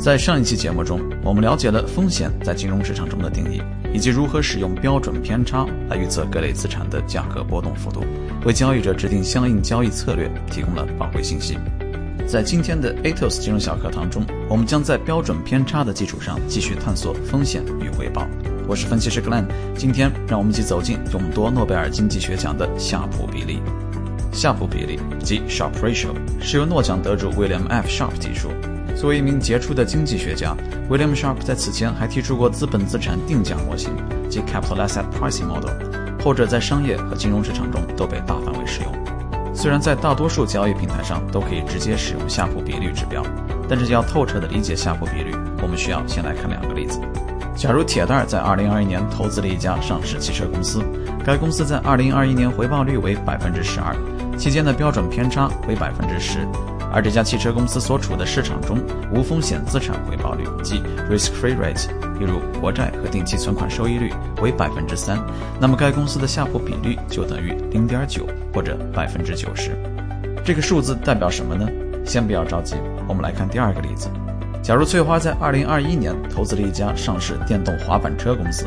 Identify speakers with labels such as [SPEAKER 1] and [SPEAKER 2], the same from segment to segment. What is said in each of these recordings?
[SPEAKER 1] 在上一期节目中，我们了解了风险在金融市场中的定义，以及如何使用标准偏差来预测各类资产的价格波动幅度，为交易者制定相应交易策略提供了宝贵信息。在今天的 Atos 金融小课堂中，我们将在标准偏差的基础上继续探索风险与回报。我是分析师 Glenn，今天让我们一起走进勇夺诺贝尔经济学奖的夏普比例。夏普比例即 Sharpe Ratio 是由诺奖得主 William F. Sharpe 提出。作为一名杰出的经济学家，William Sharp 在此前还提出过资本资产定价模型，即 Capital Asset Pricing Model，后者在商业和金融市场中都被大范围使用。虽然在大多数交易平台上都可以直接使用夏普比率指标，但是要透彻地理解夏普比率，我们需要先来看两个例子。假如铁蛋儿在2021年投资了一家上市汽车公司，该公司在2021年回报率为百分之十二，期间的标准偏差为百分之十。而这家汽车公司所处的市场中，无风险资产回报率即 risk-free rate，例如国债和定期存款收益率为百分之三，那么该公司的夏普比率就等于零点九或者百分之九十。这个数字代表什么呢？先不要着急，我们来看第二个例子。假如翠花在二零二一年投资了一家上市电动滑板车公司，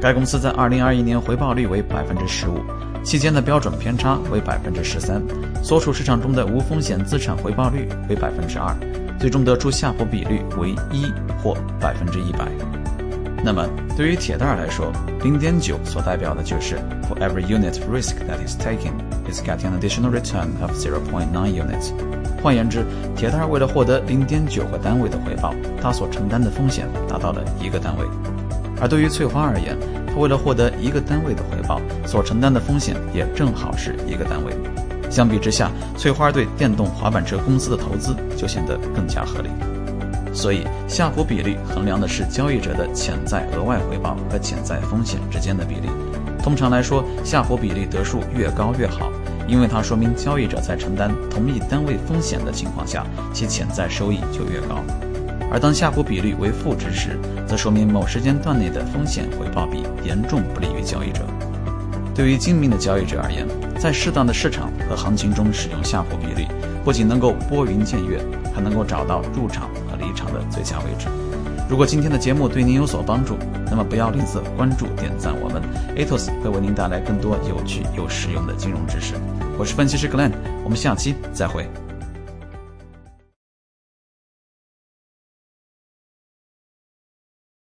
[SPEAKER 1] 该公司在二零二一年回报率为百分之十五。期间的标准偏差为百分之十三，所处市场中的无风险资产回报率为百分之二，最终得出夏普比率为一或百分之一百。那么对于铁蛋儿来说，零点九所代表的就是 For every unit risk that is taken, is getting an additional return of zero point nine units。换言之，铁蛋儿为了获得零点九个单位的回报，他所承担的风险达到了一个单位。而对于翠花而言，他为了获得一个单位的回报，所承担的风险也正好是一个单位。相比之下，翠花对电动滑板车公司的投资就显得更加合理。所以，下浮比率衡量的是交易者的潜在额外回报和潜在风险之间的比例。通常来说，下浮比例得数越高越好，因为它说明交易者在承担同一单位风险的情况下，其潜在收益就越高。而当下浮比率为负值时，则说明某时间段内的风险回报比严重不利于交易者。对于精明的交易者而言，在适当的市场和行情中使用下浮比率，不仅能够拨云见月，还能够找到入场和离场的最佳位置。如果今天的节目对您有所帮助，那么不要吝啬关注、点赞我们，Atos 会为您带来更多有趣又实用的金融知识。我是分析师 Glenn，我们下期再会。